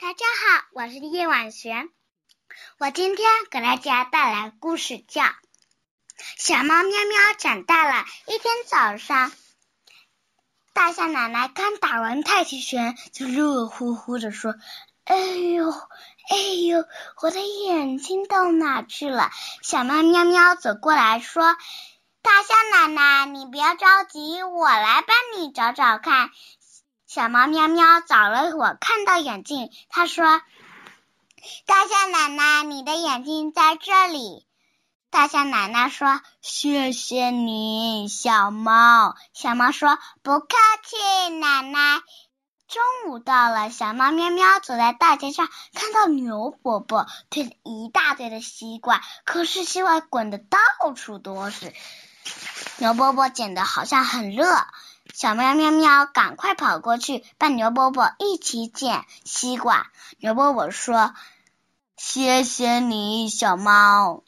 大家好，我是叶婉璇。我今天给大家带来故事，叫《小猫喵喵长大了》。一天早上，大象奶奶刚打完太极拳，就热乎乎的说：“哎呦，哎呦，我的眼睛到哪去了？”小猫喵喵走过来说：“大象奶奶，你不要着急，我来帮你找找看。”小猫喵喵找了会，看到眼镜，他说：“大象奶奶，你的眼镜在这里。”大象奶奶说：“谢谢你，小猫。”小猫说：“不客气，奶奶。”中午到了，小猫喵喵走在大街上，看到牛伯伯推着一大堆的西瓜，可是西瓜滚的到处都是。牛伯伯捡的好像很热。小喵喵喵，赶快跑过去，伴牛伯伯一起捡西瓜。牛伯伯说：“谢谢你，小猫。”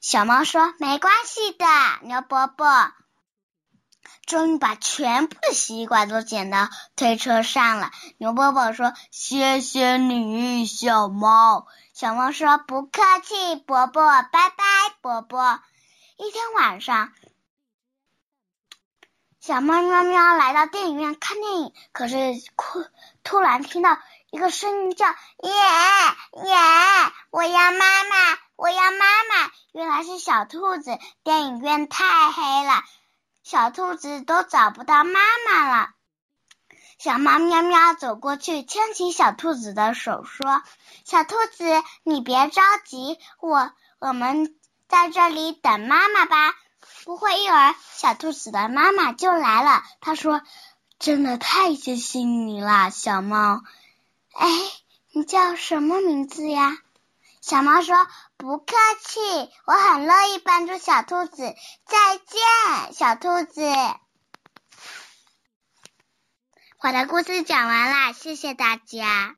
小猫说：“没关系的，牛伯伯。”终于把全部的西瓜都捡到推车上了。牛伯伯说：“谢谢你，小猫。”小猫说：“不客气，伯伯，拜拜，伯伯。”一天晚上。小猫喵喵来到电影院看电影，可是突突然听到一个声音叫“耶耶”，我要妈妈，我要妈妈。原来是小兔子。电影院太黑了，小兔子都找不到妈妈了。小猫喵喵走过去，牵起小兔子的手，说：“小兔子，你别着急，我我们在这里等妈妈吧。”不会一会儿，小兔子的妈妈就来了。她说：“真的太谢谢你了，小猫。”哎，你叫什么名字呀？小猫说：“不客气，我很乐意帮助小兔子。”再见，小兔子。我的故事讲完了，谢谢大家。